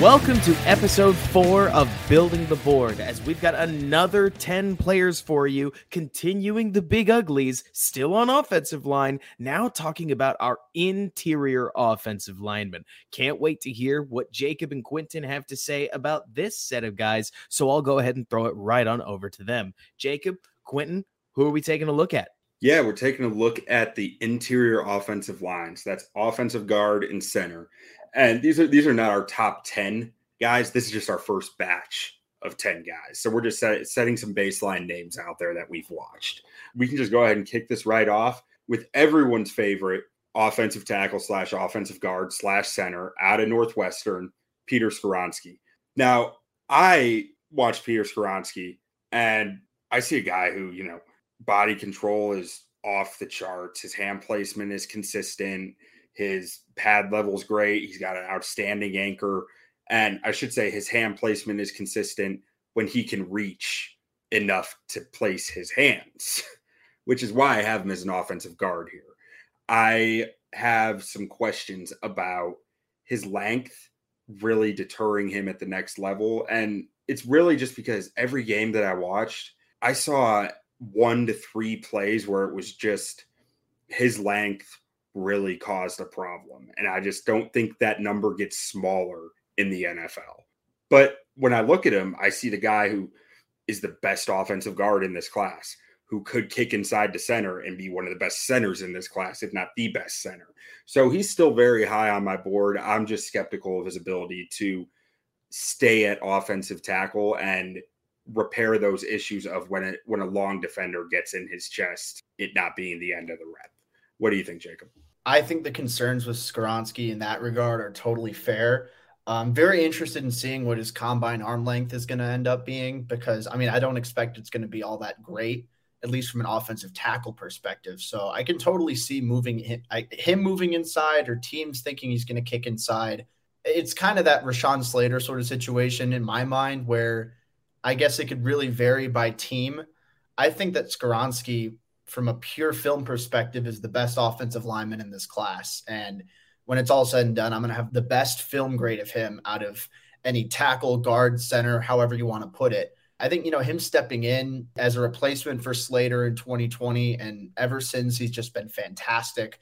Welcome to episode four of Building the Board, as we've got another 10 players for you, continuing the big uglies, still on offensive line, now talking about our interior offensive linemen. Can't wait to hear what Jacob and Quentin have to say about this set of guys, so I'll go ahead and throw it right on over to them. Jacob, Quentin, who are we taking a look at? Yeah, we're taking a look at the interior offensive lines. That's offensive guard and center. And these are these are not our top 10 guys. This is just our first batch of 10 guys. So we're just set, setting some baseline names out there that we've watched. We can just go ahead and kick this right off with everyone's favorite offensive tackle slash offensive guard slash center out of Northwestern, Peter Skoronski. Now, I watch Peter Skoronski and I see a guy who, you know, body control is off the charts. His hand placement is consistent. His pad level is great. He's got an outstanding anchor. And I should say his hand placement is consistent when he can reach enough to place his hands, which is why I have him as an offensive guard here. I have some questions about his length really deterring him at the next level. And it's really just because every game that I watched, I saw one to three plays where it was just his length really caused a problem. And I just don't think that number gets smaller in the NFL. But when I look at him, I see the guy who is the best offensive guard in this class, who could kick inside to center and be one of the best centers in this class, if not the best center. So he's still very high on my board. I'm just skeptical of his ability to stay at offensive tackle and repair those issues of when it when a long defender gets in his chest, it not being the end of the rep. What do you think, Jacob? I think the concerns with Skoronski in that regard are totally fair. I'm very interested in seeing what his combine arm length is going to end up being because, I mean, I don't expect it's going to be all that great, at least from an offensive tackle perspective. So I can totally see moving him, him moving inside or teams thinking he's going to kick inside. It's kind of that Rashawn Slater sort of situation in my mind where I guess it could really vary by team. I think that Skoronski from a pure film perspective, is the best offensive lineman in this class. And when it's all said and done, I'm going to have the best film grade of him out of any tackle, guard, center, however you want to put it. I think, you know, him stepping in as a replacement for Slater in 2020, and ever since he's just been fantastic.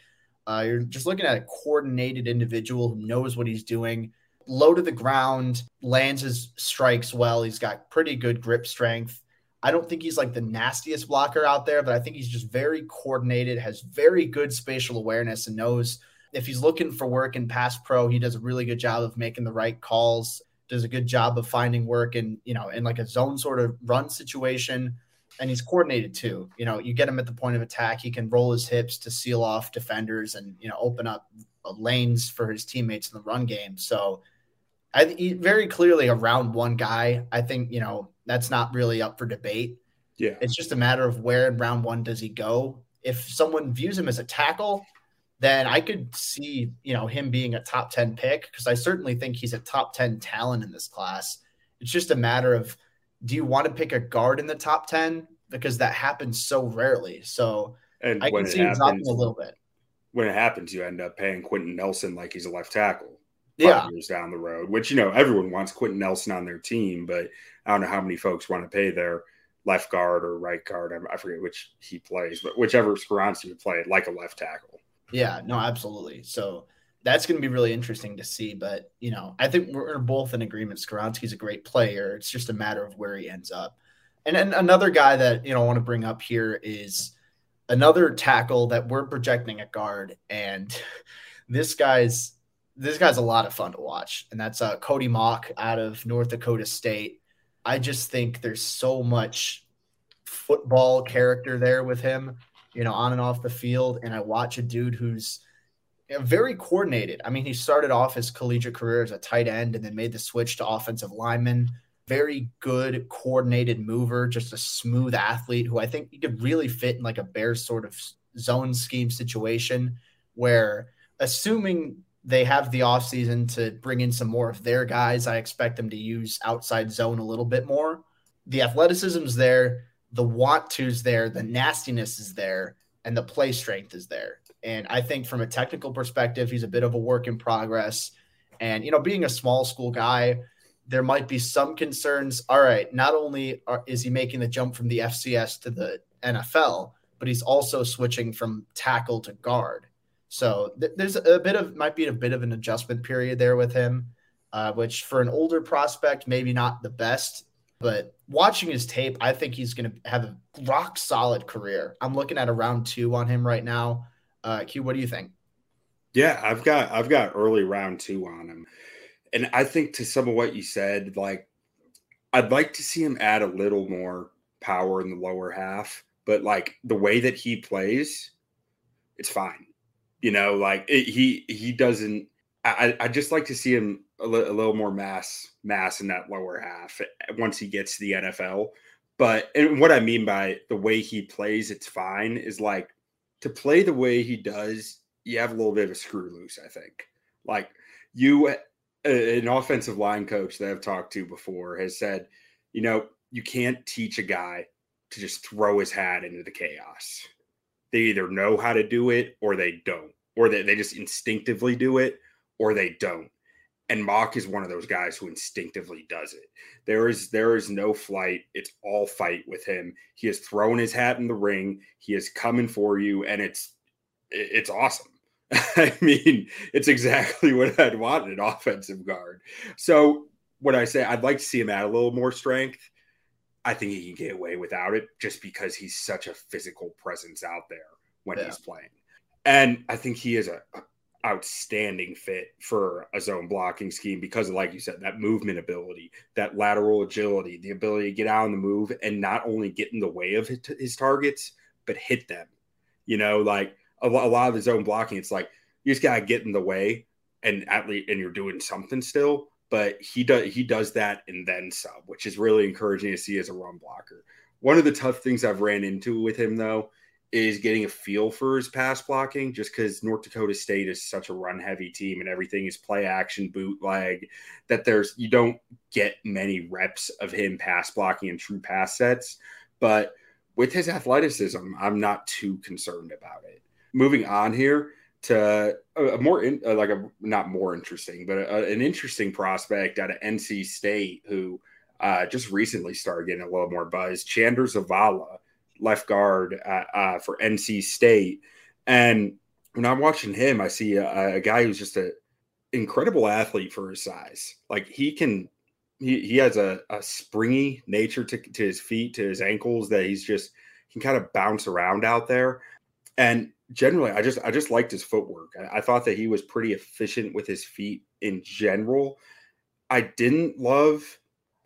Uh, you're just looking at a coordinated individual who knows what he's doing, low to the ground, lands his strikes well. He's got pretty good grip strength. I don't think he's like the nastiest blocker out there, but I think he's just very coordinated, has very good spatial awareness, and knows if he's looking for work in pass pro, he does a really good job of making the right calls, does a good job of finding work in, you know, in like a zone sort of run situation. And he's coordinated too. You know, you get him at the point of attack, he can roll his hips to seal off defenders and, you know, open up lanes for his teammates in the run game. So I very clearly a round one guy. I think, you know, that's not really up for debate. Yeah. It's just a matter of where in round one does he go. If someone views him as a tackle, then I could see, you know, him being a top 10 pick because I certainly think he's a top 10 talent in this class. It's just a matter of do you want to pick a guard in the top 10? Because that happens so rarely. So and I can see happens, dropping a little bit. When it happens, you end up paying Quenton Nelson like he's a left tackle yeah. years down the road, which, you know, everyone wants Quenton Nelson on their team, but I don't know how many folks want to pay their left guard or right guard. I, forget which he plays, but whichever Skoronski would play, like a left tackle. Yeah, no, absolutely. So that's going to be really interesting to see. But, you know, I think we're both in agreement. Skoronski's a great player. It's just a matter of where he ends up. And then another guy that, you know, I want to bring up here is another tackle that we're projecting at guard. And this guy's this guy's a lot of fun to watch, and that's uh, Cody Mauch out of North Dakota State. I just think there's so much football character there with him, you know, on and off the field. And I watch a dude who's very coordinated. I mean, he started off his collegiate career as a tight end and then made the switch to offensive lineman. Very good coordinated mover, just a smooth athlete who I think he could really fit in like a Bears sort of zone scheme situation where assuming they have the offseason to bring in some more of their guys. I expect them to use outside zone a little bit more. The athleticism's there, the want to's there, the nastiness is there, and the play strength is there. And I think from a technical perspective, he's a bit of a work in progress. And, you know, being a small school guy, there might be some concerns. All right, not only are, is he making the jump from the FCS to the NFL, but he's also switching from tackle to guard. So th- there's a bit of might be a bit of an adjustment period there with him, uh, which for an older prospect maybe not the best. But watching his tape, I think he's going to have a rock solid career. I'm looking at a round two on him right now. Uh, Q, what do you think? Yeah, I've got I've got early round two on him, and I think to some of what you said, like I'd like to see him add a little more power in the lower half, but like the way that he plays, it's fine. You know, like it, he he doesn't. I I just like to see him a, li- a little more mass mass in that lower half eh, once he gets to the NFL. But and what I mean by the way he plays, it's fine. Is like to play the way he does. You have a little bit of a screw loose. I think. Like you, an offensive line coach that I've talked to before has said, you know, you can't teach a guy to just throw his hat into the chaos. They either know how to do it or they don't, or they, they just instinctively do it or they don't. And Mauch is one of those guys who instinctively does it. There is there is no flight. It's all fight with him. He has thrown his hat in the ring. He is coming for you, and it's it's awesome. I mean, it's exactly what I'd want an offensive guard. So what I say, I'd like to see him add a little more strength. I think he can get away without it just because he's such a physical presence out there when yeah. he's playing. And I think he is a, a, outstanding fit for a zone blocking scheme because of, like you said, that movement ability, that lateral agility, the ability to get out on the move and not only get in the way of his targets, but hit them. You know, like a, a lot of the zone blocking, it's like you just gotta get in the way and at least and you're doing something still but he does he does that and then some, which is really encouraging to see as a run blocker. One of the tough things I've ran into with him though is getting a feel for his pass blocking just because North Dakota State is such a run heavy team and everything is play action bootleg that there's you don't get many reps of him pass blocking and true pass sets. But with his athleticism, I'm not too concerned about it. Moving on here, to a, more in, uh, like a not more interesting, but a, an interesting prospect out of NC State who uh, just recently started getting a little more buzz. Chandler Zavala, left guard uh, uh, for NC State, and when I'm watching him, I see a, a guy who's just an incredible athlete for his size. Like he can he, he has a, a springy nature to, to his feet, to his ankles that he's just can kind of bounce around out there. And generally, I just I just liked his footwork. I, I, thought that he was pretty efficient with his feet in general. I didn't love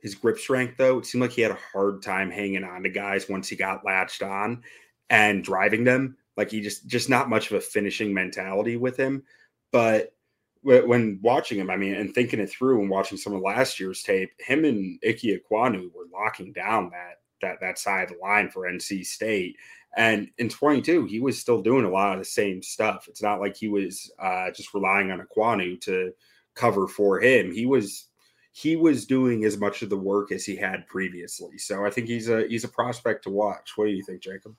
his grip strength though. It seemed like he had a hard time hanging on to guys once he got latched on and driving them. Like he just just not much of a finishing mentality with him. But when watching him, I mean, and thinking it through and watching some of last year's tape, him and Ike Ekwonu were locking down that that that side of the line for NC State. And in 22, he was still doing a lot of the same stuff. It's not like he was uh, just relying on Ekwonu to cover for him. He was he was doing as much of the work as he had previously. So I think he's a he's a prospect to watch. What do you think, Jacob?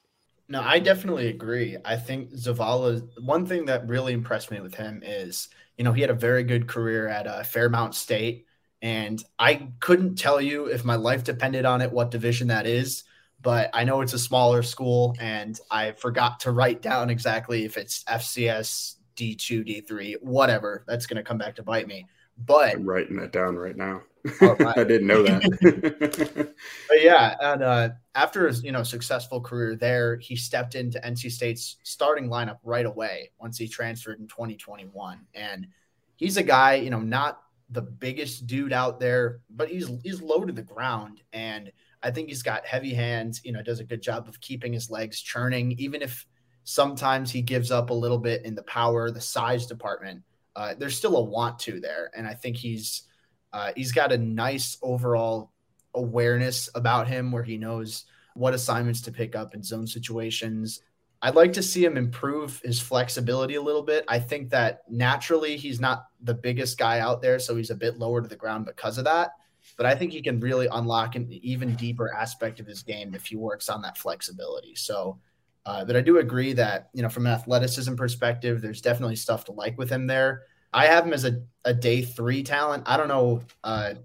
No, I definitely agree. I think Zavala. One thing that really impressed me with him is, you know, he had a very good career at uh, Fairmont State, and I couldn't tell you if my life depended on it what division that is but I know it's a smaller school, and I forgot to write down exactly if it's FCS D2, D3, whatever. That's going to come back to bite me. But I'm writing that down right now. Right. I didn't know that. but yeah, and uh, after his you know successful career there, he stepped into NC State's starting lineup right away once he transferred in 2021, and he's a guy, you know, not the biggest dude out there, but he's he's low to the ground and I think he's got heavy hands, you know, does a good job of keeping his legs churning even if sometimes he gives up a little bit in the power, the size department. Uh, there's still a want to there and I think he's uh, he's got a nice overall awareness about him where he knows what assignments to pick up in zone situations I'd like to see him improve his flexibility a little bit. I think that naturally he's not the biggest guy out there, so he's a bit lower to the ground because of that. But I think he can really unlock an even deeper aspect of his game if he works on that flexibility. So, uh, but I do agree that you know from an athleticism perspective, there's definitely stuff to like with him there. I have him as a, a day three talent. I don't know uh,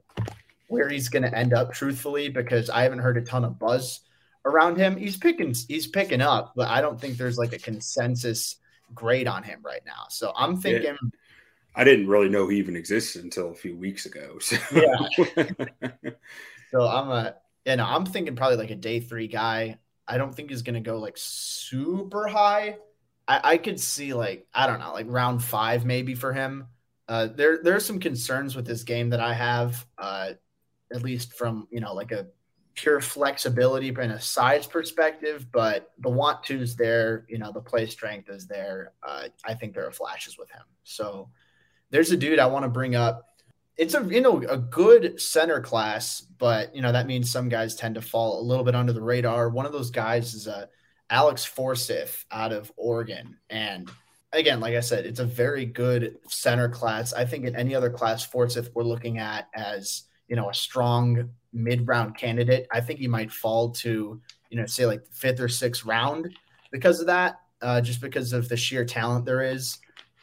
where he's going to end up, truthfully, because I haven't heard a ton of buzz around him. He's picking he's picking up, but I don't think there's like a consensus grade on him right now. So I'm thinking yeah. I didn't really know he even existed until a few weeks ago. So. Yeah. so I'm a know, I'm thinking probably like a day three guy. I don't think he's gonna go like super high. I, I could see like, I don't know, like round five maybe for him. Uh there there's some concerns with this game that I have, uh, at least from you know, like a pure flexibility and a size perspective, but the want to is there. You know, the play strength is there. Uh, I think there are flashes with him. So there's a dude I want to bring up. It's a you know a good center class, but you know that means some guys tend to fall a little bit under the radar. One of those guys is a uh, Alex Forsyth out of Oregon, and again, like I said, it's a very good center class. I think in any other class, Forsyth we're looking at as you know a strong mid round candidate. I think he might fall to, you know, say like fifth or sixth round because of that, uh, just because of the sheer talent there is.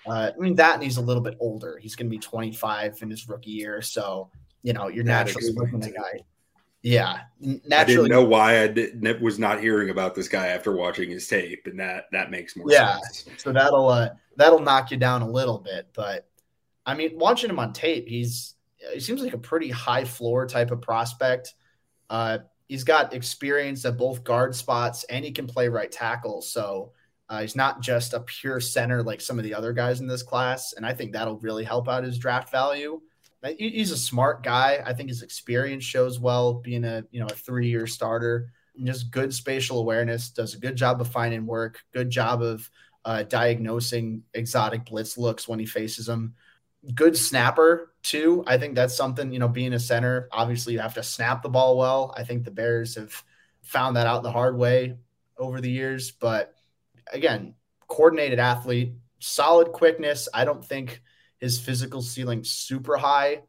Uh, I mean, that and he's a little bit older. He's going to be 25 in his rookie year. So, you know, you're naturally looking at guy. Yeah, naturally. I didn't know why I did, was not hearing about this guy after watching his tape, and that that makes more sense. yeah, sense. So that'll uh, that'll knock you down a little bit, but I mean, watching him on tape, he's he seems like a pretty high floor type of prospect. Uh, he's got experience at both guard spots and he can play right tackle. So uh, he's not just a pure center like some of the other guys in this class. And I think that'll really help out his draft value. He's a smart guy. I think his experience shows well being a you know a three year starter. And just good spatial awareness. Does a good job of finding work. Good job of uh, diagnosing exotic blitz looks when he faces them good snapper too. I think that's something, you know, being a center, obviously you have to snap the ball well. I think the Bears have found that out the hard way over the years, but again, coordinated athlete, solid quickness. I don't think his physical ceiling super high.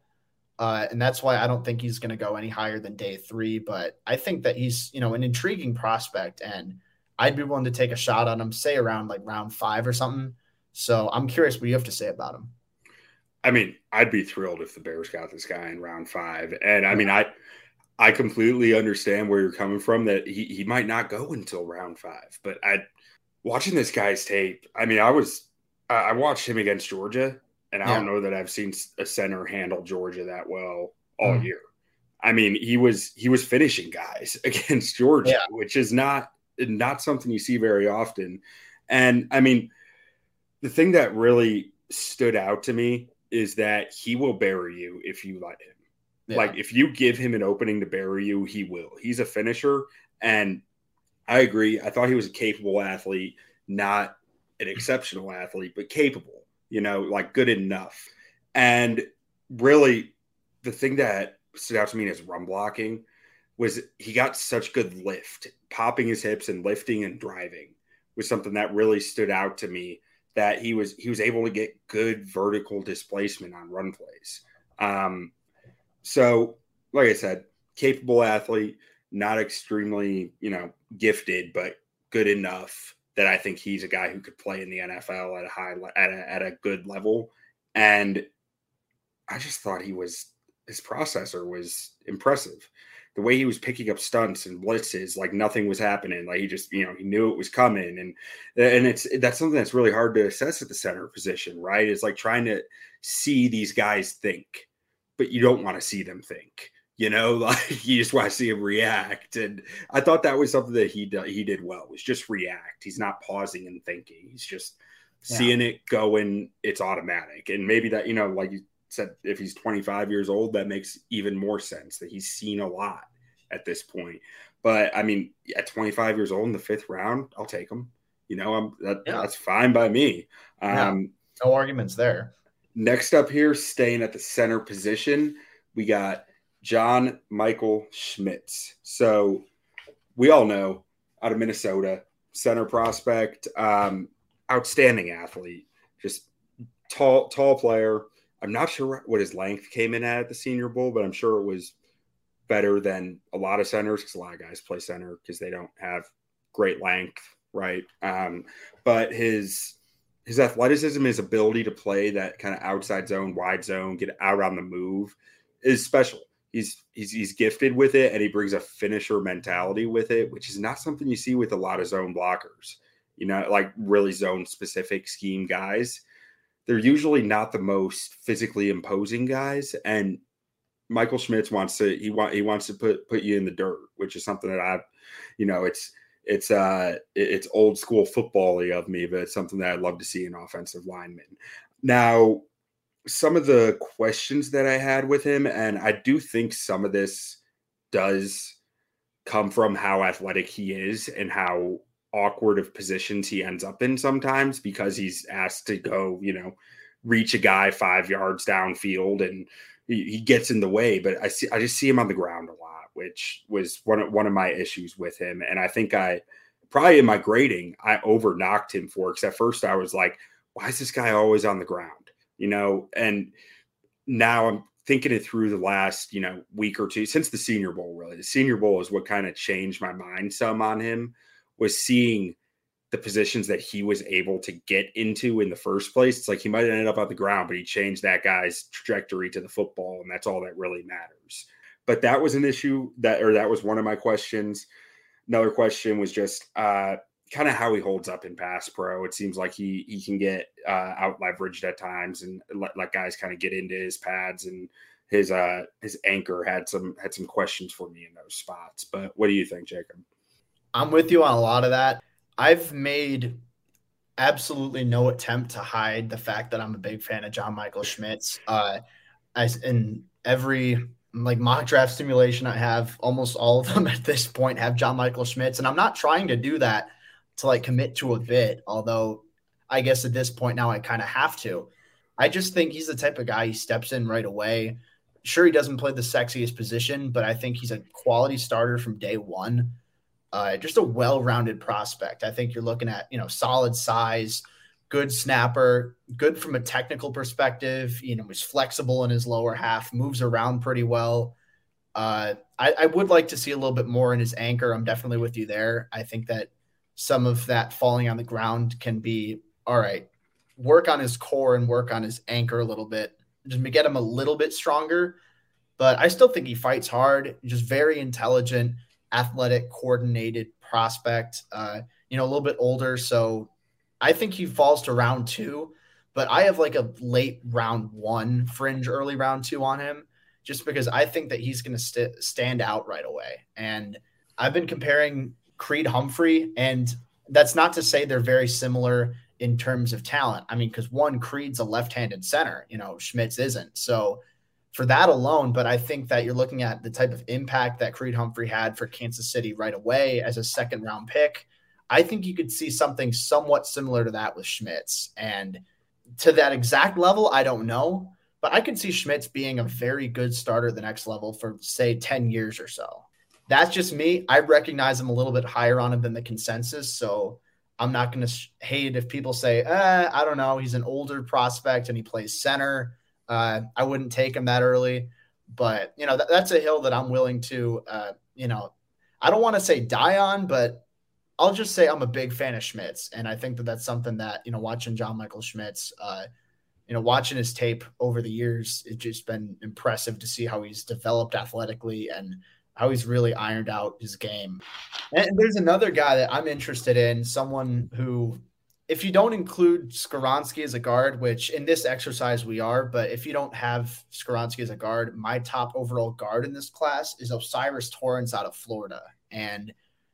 Uh, and that's why I don't think he's going to go any higher than day three. But I think that he's, you know, an intriguing prospect, and I'd be willing to take a shot on him, say around like round five or something. So I'm curious what you have to say about him. I mean, I'd be thrilled if the Bears got this guy in round five. And I mean, I I completely understand where you're coming from that he, he might not go until round five. But I watching this guy's tape, I mean, I was I watched him against Georgia, and I yeah. don't know that I've seen a center handle Georgia that well all mm. year. I mean, he was he was finishing guys against Georgia, yeah. which is not not something you see very often. And I mean, the thing that really stood out to me is that he will bury you if you let him. Yeah. Like if you give him an opening to bury you, he will. He's a finisher, and I agree. I thought he was a capable athlete, not an exceptional athlete, but capable. You know, like good enough. And really, the thing that stood out to me in his run blocking was he got such good lift, popping his hips and lifting and driving was something that really stood out to me that he was he was able to get good vertical displacement on run plays. Um, so, like I said, capable athlete, not extremely you know gifted, but good enough that I think he's a guy who could play in the NFL at a high at a, at a good level. And I just thought he was his processor was impressive the way he was picking up stunts and blitzes, like nothing was happening. Like he just, you know, he knew it was coming, and and it's that's something that's really hard to assess at the center position, right? It's like trying to see these guys think, but you don't want to see them think. You know, like you just want to see him react, and I thought that was something that he he did well was just react. He's not pausing and thinking. He's just Yeah. Seeing it going, it's automatic. And maybe that, you know, like you said, if he's 25 years old, that makes even more sense that he's seen a lot at this point. But I mean, at 25 years old in the fifth round, I'll take him. You know, I'm that, yeah. that's fine by me. Um. No arguments there. Next up here, staying at the center position, we got John Michael Schmitz. So we all know out of Minnesota, center prospect, um, outstanding athlete, just tall, tall player. I'm not sure what his length came in at, at the Senior Bowl, but I'm sure it was better than a lot of centers because a lot of guys play center because they don't have great length, right? Um, but his his athleticism, his ability to play that kind of outside zone, wide zone, get out on the move is special. He's he's he's gifted with it, and he brings a finisher mentality with it, which is not something you see with a lot of zone blockers. You know, like really zone specific scheme guys. They're usually not the most physically imposing guys, and Michael Schmitz wants to he want he wants to put put you in the dirt, which is something that I, you know, it's it's uh it's old school football of me, but it's something that I'd love to see in offensive lineman. Now, some of the questions that I had with him, and I do think some of this does come from how athletic he is and how awkward of positions he ends up in sometimes because he's asked to go, you know, reach a guy five yards downfield and he, gets in the way. But I see I just see him on the ground a lot, which was one of one of my issues with him. And I think I probably in my grading, I over knocked him for because at first I was like, why is this guy always on the ground? You know, and now I'm thinking it through the last, you know, week or two since the Senior Bowl, really. The Senior Bowl is what kind of changed my mind some on him was seeing the positions that he was able to get into in the first place. It's like he might have ended up on the ground, but he changed that guy's trajectory to the football, and that's all that really matters. But that was an issue that, or that was one of my questions. Another question was just uh, kind of how he holds up in pass pro. It seems like he he can get uh, out leveraged at times and let, let guys kind of get into his pads and his uh his anchor had some had some questions for me in those spots. But what do you think, Jacob? I'm with you on a lot of that. I've made absolutely no attempt to hide the fact that I'm a big fan of John Michael Schmitz. Uh, as in every like mock draft simulation I have, almost all of them at this point have John Michael Schmitz, and I'm not trying to do that to like commit to a bit, although I guess at this point now I kind of have to. I just think he's the type of guy he steps in right away. Sure, he doesn't play the sexiest position, but I think he's a quality starter from day one. Uh, just a well-rounded prospect. I think you're looking at you know solid size, good snapper, good from a technical perspective. You know, was flexible in his lower half, moves around pretty well. Uh, I, I would like to see a little bit more in his anchor. I'm definitely with you there. I think that some of that falling on the ground can be all right, work on his core and work on his anchor a little bit, just get him a little bit stronger. But I still think he fights hard, just very intelligent, athletic, coordinated prospect. Uh, you know, a little bit older. So I think he falls to round two, but I have like a late round one fringe, early round two on him, just because I think that he's going to st- stand out right away. And I've been comparing Creed Humphrey. And that's not to say they're very similar in terms of talent. I mean, because one, Creed's a left handed center, you know, Schmitz isn't. So for that alone, but I think that you're looking at the type of impact that Creed Humphrey had for Kansas City right away as a second round pick. I think you could see something somewhat similar to that with Schmitz. And to that exact level, I don't know, but I could see Schmitz being a very good starter the next level for, say, 10 years or so that's just me. I recognize I'm a little bit higher on him than the consensus. So I'm not going to hate if people say, eh, I don't know, he's an older prospect and he plays center. Uh, I wouldn't take him that early, but you know that, that's a hill that I'm willing to, uh, you know, I don't want to say die on, but I'll just say I'm a big fan of Schmitz, and I think that that's something that you know, watching John Michael Schmitz, uh, you know, watching his tape over the years, it's just been impressive to see how he's developed athletically and how he's really ironed out his game. And there's another guy that I'm interested in, someone who, if you don't include Skoronski as a guard, which in this exercise we are, but if you don't have Skoronski as a guard, my top overall guard in this class is O'Cyrus Torrence out of Florida. And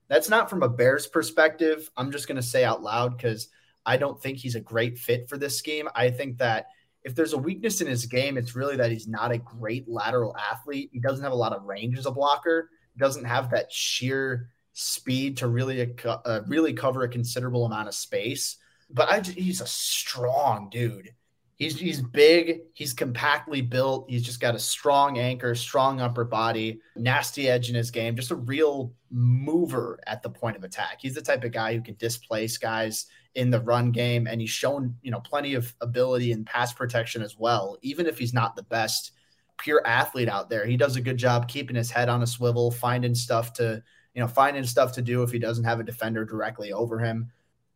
that's not from a Bears perspective. I'm just going to say out loud because I don't think he's a great fit for this scheme. I think that if there's a weakness in his game, it's really that he's not a great lateral athlete. He doesn't have a lot of range as a blocker. He doesn't have that sheer speed to really uh, really cover a considerable amount of space. But I, he's a strong dude. He's he's big. He's compactly built. He's just got a strong anchor, strong upper body, nasty edge in his game. Just a real mover at the point of attack. He's the type of guy who can displace guys in the run game, and he's shown you know plenty of ability in pass protection as well. Even if he's not the best pure athlete out there, he does a good job keeping his head on a swivel, finding stuff to you know finding stuff to do if he doesn't have a defender directly over him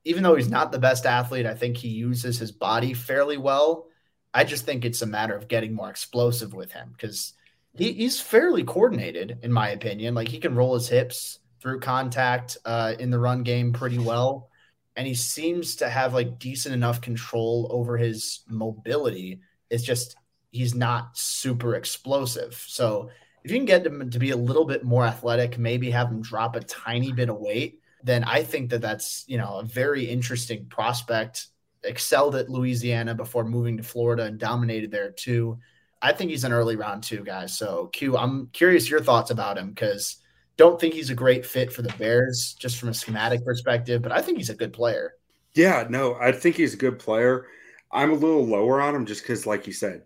even though he's not the best athlete, I think he uses his body fairly well. I just think it's a matter of getting more explosive with him because he, he's fairly coordinated, in my opinion. Like he can roll his hips through contact uh, in the run game pretty well. And he seems to have like decent enough control over his mobility. It's just he's not super explosive. So if you can get him to be a little bit more athletic, maybe have him drop a tiny bit of weight, then I think that that's you know a very interesting prospect. Excelled at Louisiana before moving to Florida and dominated there too. I think he's an early round two guy. So Q, I'm curious your thoughts about him because don't think he's a great fit for the Bears just from a schematic perspective, but I think he's a good player. Yeah, no, I think he's a good player. I'm a little lower on him just because, like you said,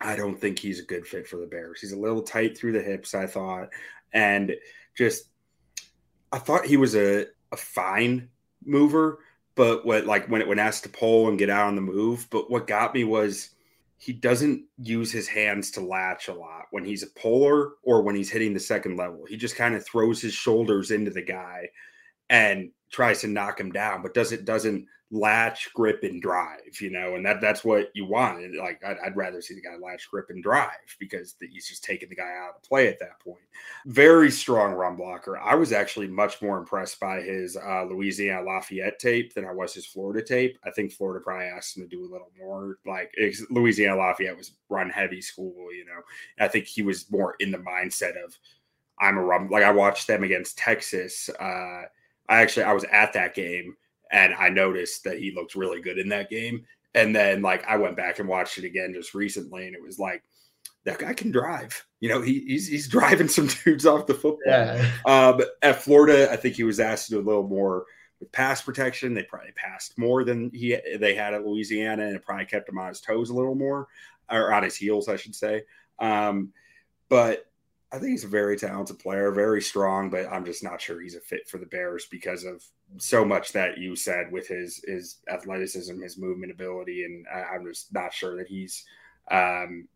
I don't think he's a good fit for the Bears. He's a little tight through the hips, I thought, and just I thought he was a, a fine mover, but what like when it when asked to pull and get out on the move. But what got me was he doesn't use his hands to latch a lot when he's a puller or when he's hitting the second level. He just kind of throws his shoulders into the guy and tries to knock him down, but doesn't doesn't latch, grip, and drive, you know, and that that's what you want. Like I'd, I'd, rather see the guy latch, grip, and drive because the, he's just taking the guy out of play at that point. Very strong run blocker. I was actually much more impressed by his uh, Louisiana Lafayette tape than I was his Florida tape. I think Florida probably asked him to do a little more. Like Louisiana Lafayette was run heavy school, you know. I think he was more in the mindset of I'm a run. Like I watched them against Texas. Uh, I actually I was at that game and I noticed that he looked really good in that game. And then like I went back and watched it again just recently, and it was like that guy can drive. You know, he, he's he's driving some dudes off the football. Yeah. Um, at Florida, I think he was asked to do a little more with pass protection. They probably passed more than he they had at Louisiana, and it probably kept him on his toes a little more, or on his heels, I should say. Um, but I think he's a very talented player, very strong, but I'm just not sure he's a fit for the Bears because of so much that you said with his his athleticism, his movement ability, and I'm just not sure that he's um,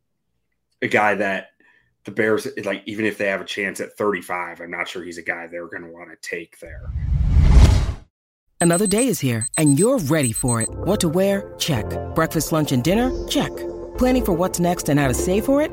a guy that the Bears like. Even if they have a chance at 35, I'm not sure he's a guy they're going to want to take there. Another day is here, and you're ready for it. What to wear? Check. Breakfast, lunch, and dinner? Check. Planning for what's next and how to save for it?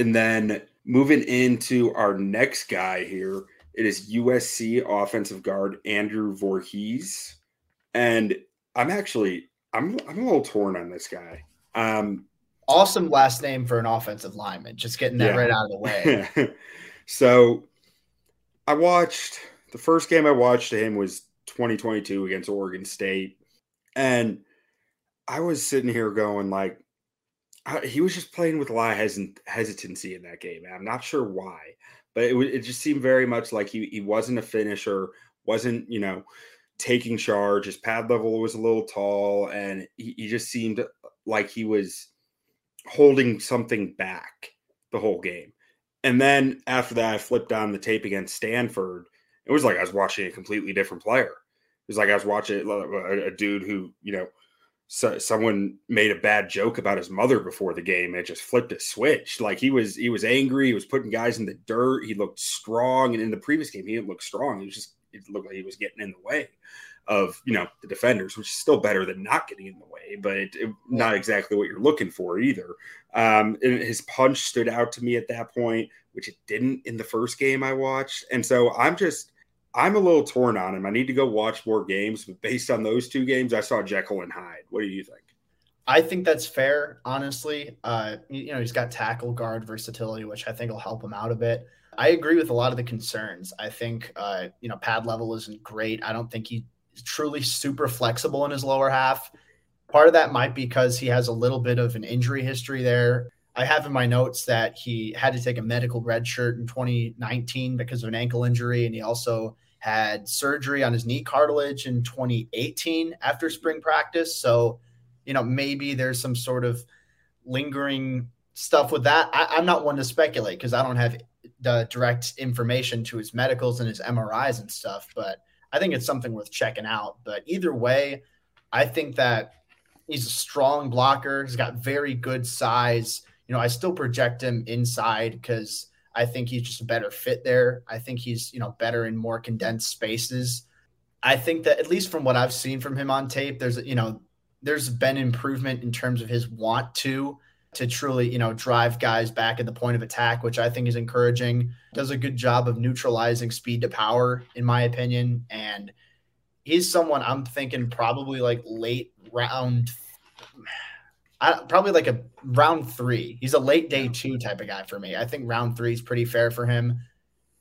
And then moving into our next guy here, it is USC offensive guard Andrew Voorhees. And I'm actually I'm I'm a little torn on this guy. Um awesome last name for an offensive lineman. Just getting that yeah. right out of the way. so I watched the first game I watched him was 2022 against Oregon State. And I was sitting here going like he was just playing with a lot of hesit- hesitancy in that game. I'm not sure why, but it, it just seemed very much like he, he wasn't a finisher, wasn't, you know, taking charge. His pad level was a little tall, and he, he just seemed uh, like he was holding something back. the whole game. And then after that, I flipped on the tape against Stanford. It was like I was watching a completely different player. It was like I was watching a, a dude who, you know, so someone made a bad joke about his mother before the game and just flipped a switch. Like he was, he was angry. He was putting guys in the dirt. He looked strong, and in the previous game, he didn't look strong. He was just, it looked like he was getting in the way of you know the defenders, which is still better than not getting in the way, but it, it, not exactly what you're looking for either. Um, and his punch stood out to me at that point, which it didn't in the first game I watched, and so I'm just I'm a little torn on him. I need to go watch more games, but based on those two games, I saw Jekyll and Hyde. What do you think? I think that's fair, honestly. Uh, you know, he's got tackle guard versatility, which I think will help him out a bit. I agree with a lot of the concerns. I think, uh, you know, pad level isn't great. I don't think he is truly super flexible in his lower half. Part of that might be because he has a little bit of an injury history there. I have in my notes that he had to take a medical red shirt in 2019 because of an ankle injury, and he also had surgery on his knee cartilage in 2018 after spring practice. So, you know, maybe there's some sort of lingering stuff with that. I, am not one to speculate because I don't have the direct information to his medicals and his MRIs and stuff, but I think it's something worth checking out. But either way, I think that he's a strong blocker. He's got very good size. You know, I still project him inside because I think he's just a better fit there. I think he's, you know, better in more condensed spaces. I think that at least from what I've seen from him on tape, there's, you know, there's been improvement in terms of his want to to truly, you know, drive guys back at the point of attack, which I think is encouraging. Does a good job of neutralizing speed to power, in my opinion. And he's someone I'm thinking probably like late round, probably like a round three. He's a late day two type of guy for me. I think round three is pretty fair for him.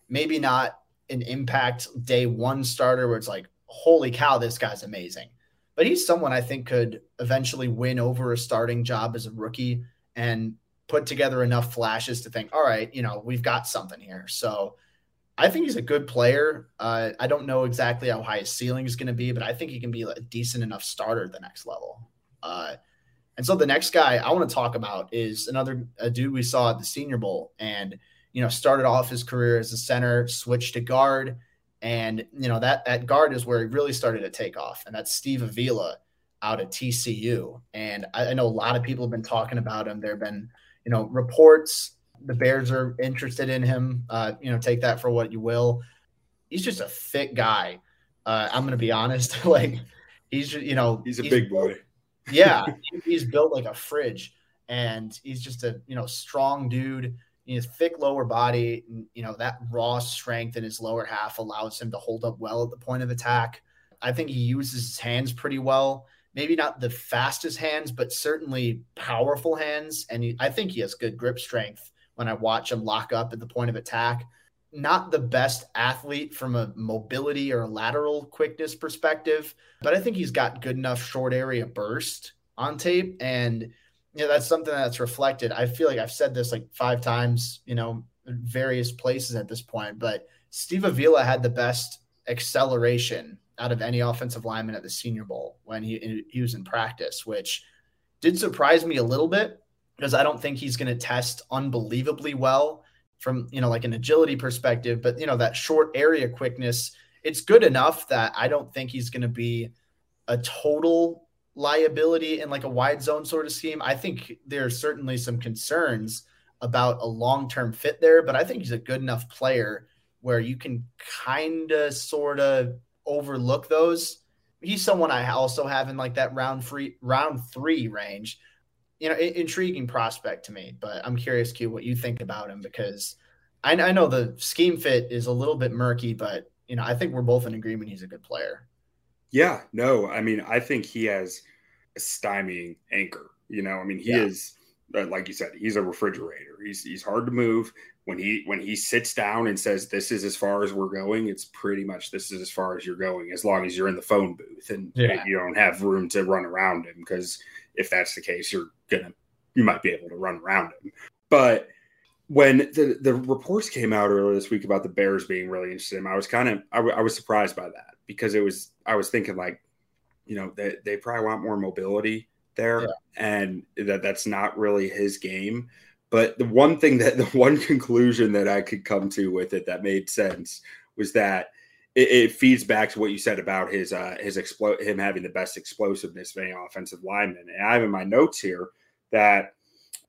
Maybe not an impact day one starter where it's like, holy cow, this guy's amazing. But he's someone I think could eventually win over a starting job as a rookie and put together enough flashes to think, all right, you know, we've got something here. So I think he's a good player. Uh, I don't know exactly how high his ceiling is going to be, but I think he can be a decent enough starter at the next level. Uh, and so the next guy I want to talk about is another a dude we saw at the Senior Bowl, and you know started off his career as a center, switched to guard, and you know that at guard is where he really started to take off, and that's Steve Avila out of TCU. And I, I know a lot of people have been talking about him. There have been, you know, reports the Bears are interested in him. Uh, you know, take that for what you will. He's just a thick guy. Uh, I'm going to be honest. like he's, you know, he's a he's big boy. Yeah, he's built like a fridge, and he's just a you know strong dude. He has thick lower body. And, you know that raw strength in his lower half allows him to hold up well at the point of attack. I think he uses his hands pretty well maybe not the fastest hands, but certainly powerful hands. And he, I think he has good grip strength when I watch him lock up at the point of attack. Not the best athlete from a mobility or lateral quickness perspective, but I think he's got good enough short area burst on tape. And you know, that's something that's reflected. I feel like I've said this like five times, you know, various places at this point, but Steve Avila had the best acceleration out of any offensive lineman at the Senior Bowl when he he was in practice, which did surprise me a little bit because I don't think he's going to test unbelievably well from you know like an agility perspective, but you know that short area quickness, it's good enough that I don't think he's going to be a total liability in like a wide zone sort of scheme. I think there's certainly some concerns about a long-term fit there, but I think he's a good enough player where you can kind of sort of overlook those. He's someone I also have in like that round free round three range. You know, intriguing prospect to me, but I'm curious, Q, what you think about him because I, I know the scheme fit is a little bit murky, but you know, I think we're both in agreement he's a good player. Yeah, no, I mean, I think he has a stymieing anchor. You know, I mean, he yeah. is uh, like you said, he's a refrigerator. He's he's hard to move when he when he sits down and says this is as far as we're going it's pretty much this is as far as you're going as long as you're in the phone booth and yeah. you don't have room to run around him because if that's the case you're gonna you might be able to run around him but when the, the reports came out earlier this week about the bears being really interested in him i was kind of I, w- I was surprised by that because it was i was thinking like you know they, they probably want more mobility there yeah. and that that's not really his game But the one thing that the one conclusion that I could come to with it that made sense was that it, it feeds back to what you said about his uh, his explo- him having the best explosiveness of any offensive lineman. And I have in my notes here that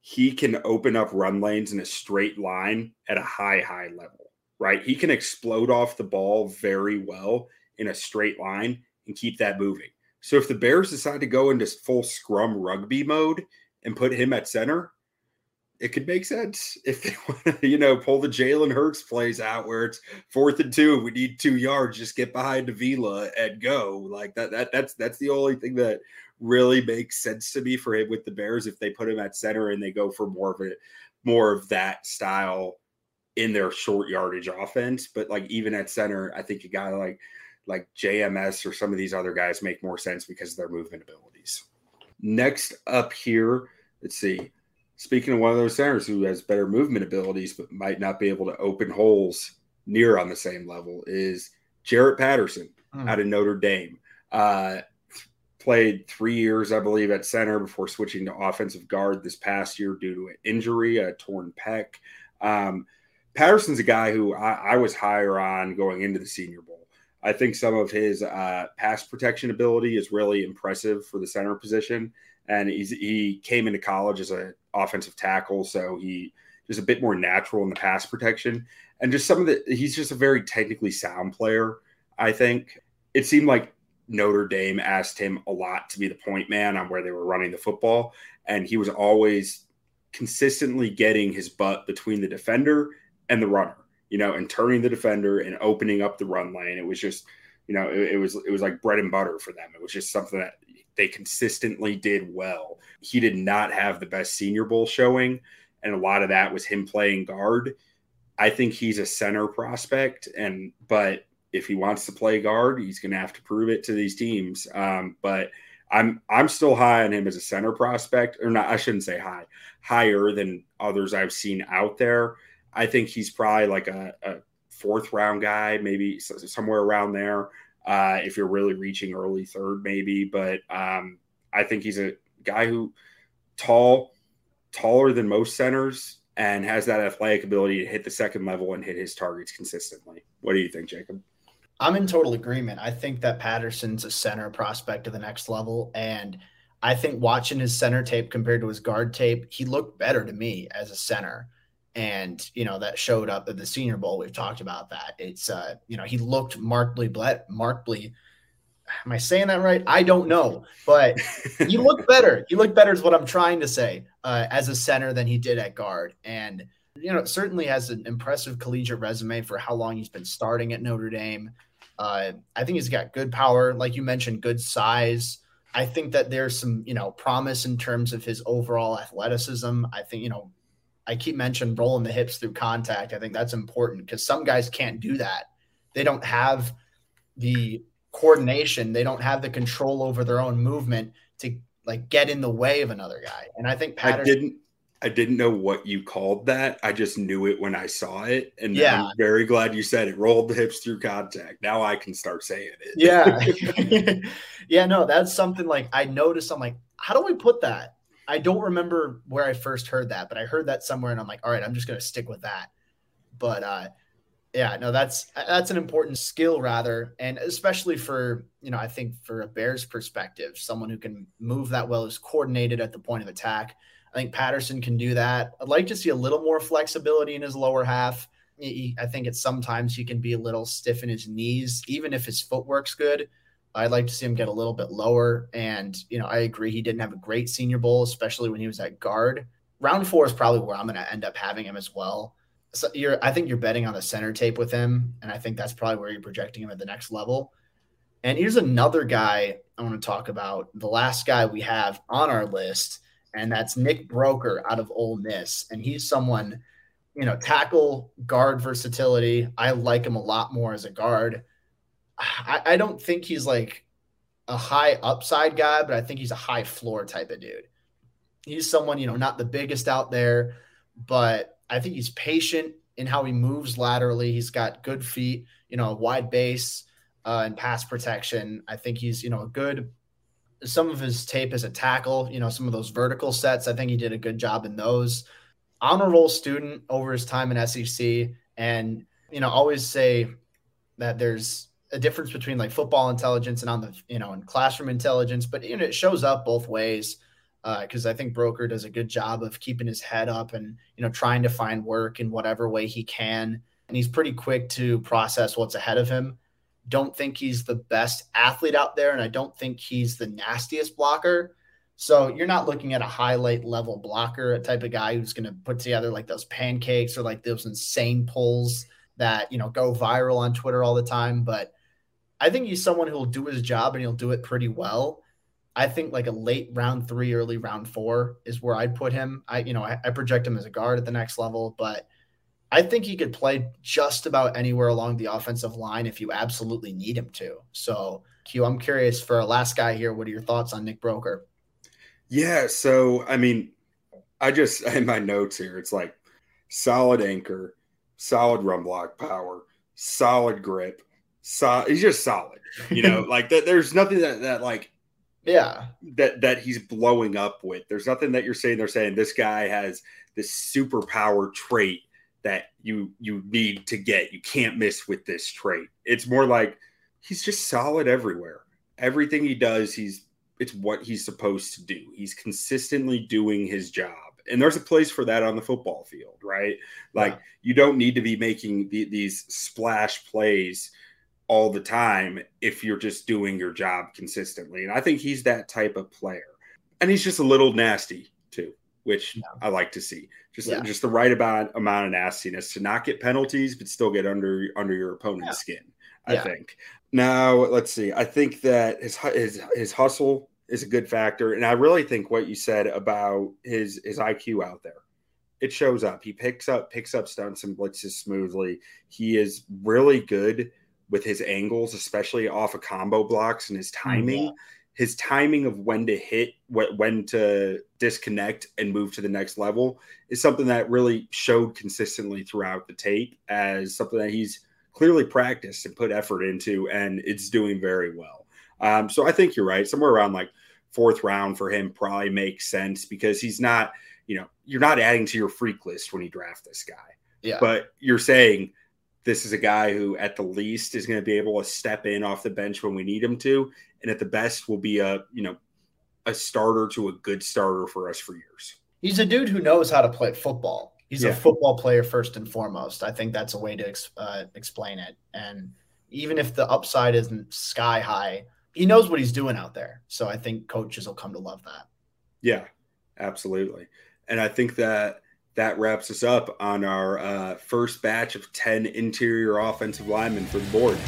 he can open up run lanes in a straight line at a high high level. Right, he can explode off the ball very well in a straight line and keep that moving. So if the Bears decide to go into full scrum rugby mode and put him at center, it could make sense if they want to, you know, pull the Jalen Hurts plays out where it's fourth and two, we need two yards, just get behind Avila and go. Like that, that that's that's the only thing that really makes sense to me for him with the Bears if they put him at center and they go for more of it, more of that style in their short yardage offense. But like even at center, I think you gotta like like JMS or some of these other guys make more sense because of their movement abilities. Next up here, let's see. Speaking of one of those centers who has better movement abilities but might not be able to open holes near on the same level is Jarrett Patterson mm. out of Notre Dame. Uh, played three years, I believe, at center before switching to offensive guard this past year due to an injury, a torn pec. Um, Patterson's a guy who I, I, was higher on going into the Senior Bowl. I think some of his uh, pass protection ability is really impressive for the center position and he's he came into college as an offensive tackle, so he just a bit more natural in the pass protection, and just some of the he's just a very technically sound player. I think it seemed like Notre Dame asked him a lot to be the point man on where they were running the football, and he was always consistently getting his butt between the defender and the runner, you know, and turning the defender and opening up the run lane. It was just, you know, it, it was it was like bread and butter for them. It was just something that they consistently did well. He did not have the best Senior Bowl showing, and a lot of that was him playing guard. I think he's a center prospect, and but if he wants to play guard, he's going to have to prove it to these teams. Um, but I'm I'm still high on him as a center prospect, or not. I shouldn't say high, higher than others I've seen out there. I think he's probably like a, a fourth round guy, maybe somewhere around there uh, if you're really reaching early third, maybe. But um, I think he's a guy who tall, taller than most centers, and has that athletic ability to hit the second level and hit his targets consistently. What do you think, Jacob? I'm in total agreement. I think that Patterson's a center prospect to the next level. And I think watching his center tape compared to his guard tape, he looked better to me as a center and you know that showed up at the Senior Bowl. We've talked about that. It's uh, you know he looked markedly bled, markedly. Am I saying that right? I don't know, but he looked better. He looked better is what I'm trying to say uh, as a center than he did at guard, and you know certainly has an impressive collegiate resume for how long he's been starting at Notre Dame. Uh, I think he's got good power, like you mentioned, good size. I think that there's some, you know, promise in terms of his overall athleticism. I think, you know, I keep mentioning rolling the hips through contact. I think that's important because some guys can't do that. They don't have the coordination, they don't have the control over their own movement to like get in the way of another guy. And I think Patterson I didn't I didn't know what you called that. I just knew it when I saw it. And yeah. I'm very glad you said it. Rolled the hips through contact. Now I can start saying it. Yeah. yeah, no, that's something like I noticed. I'm like, how do we put that? I don't remember where I first heard that, but I heard that somewhere, and I'm like, all right, I'm just gonna stick with that. But uh, yeah, no, that's that's an important skill rather, and especially for you know, I think for a Bears perspective, someone who can move that well is coordinated at the point of attack. I think Patterson can do that. I'd like to see a little more flexibility in his lower half. I think at sometimes he can be a little stiff in his knees, even if his footwork's good. I'd like to see him get a little bit lower. And, you know, I agree he didn't have a great senior bowl, especially when he was at guard. Round four is probably where I'm going to end up having him as well. So you're, I think you're betting on the center tape with him. And I think that's probably where you're projecting him at the next level. And here's another guy I want to talk about. The last guy we have on our list, and that's Nick Broeker out of Ole Miss. And he's someone, you know, tackle guard versatility. I like him a lot more as a guard. I, I don't think he's like a high upside guy, but I think he's a high floor type of dude. He's someone, you know, not the biggest out there, but I think he's patient in how he moves laterally. He's got good feet, you know, wide base uh, and pass protection. I think he's, you know, a good. Some of his tape as a tackle, you know, some of those vertical sets. I think he did a good job in those. honor roll student over his time in SEC, and you know, always say that there's a difference between like football intelligence and on the you know and classroom intelligence, but you know it shows up both ways because uh, I think Broeker does a good job of keeping his head up and you know trying to find work in whatever way he can, and he's pretty quick to process what's ahead of him. Don't think he's the best athlete out there, and I don't think he's the nastiest blocker. So you're not looking at a highlight level blocker, a type of guy who's going to put together like those pancakes or like those insane pulls that you know go viral on Twitter all the time, but I think he's someone who'll do his job and he'll do it pretty well. I think like a late round three, early round four is where I'd put him. I, you know, I, I project him as a guard at the next level, but I think he could play just about anywhere along the offensive line if you absolutely need him to. So, Q, I'm curious for our last guy here. What are your thoughts on Nick Broeker? Yeah. So, I mean, I just, in my notes here, it's like solid anchor, solid run block power, solid grip, so he's just solid. You know, like that. There's nothing that that like yeah that that he's blowing up with. There's nothing that you're saying. They're saying this guy has this superpower trait that you you need to get. You can't miss with this trait. It's more like he's just solid everywhere. Everything he does, he's it's what he's supposed to do. He's consistently doing his job. And there's a place for that on the football field, right? Like yeah. you don't need to be making the, these splash plays all the time if you're just doing your job consistently. And I think he's that type of player. And he's just a little nasty too, which yeah. I like to see. Just yeah. just the right about amount of nastiness to not get penalties but still get under under your opponent's yeah. skin. I think. Now, let's see. I think that his his his hustle is a good factor and I really think what you said about his his IQ out there it shows up. He picks up picks up stunts and blitzes smoothly. He is really good with his angles, especially off of combo blocks and his timing. Yeah. His timing of when to hit, when to disconnect and move to the next level is something that really showed consistently throughout the tape as something that he's clearly practiced and put effort into, and it's doing very well. Um, so I think you're right. Somewhere around like fourth round for him probably makes sense because he's not, you know, you're not adding to your freak list when you draft this guy. Yeah. But you're saying this is a guy who, at the least, is going to be able to step in off the bench when we need him to, and at the best, will be a you know a starter to a good starter for us for years. He's a dude who knows how to play football. He's yeah. a football player first and foremost. I think that's a way to uh, explain it. And even if the upside isn't sky high, he knows what he's doing out there. So I think coaches will come to love that. Yeah, absolutely. And I think that that wraps us up on our uh, first batch of 10 interior offensive linemen for the board.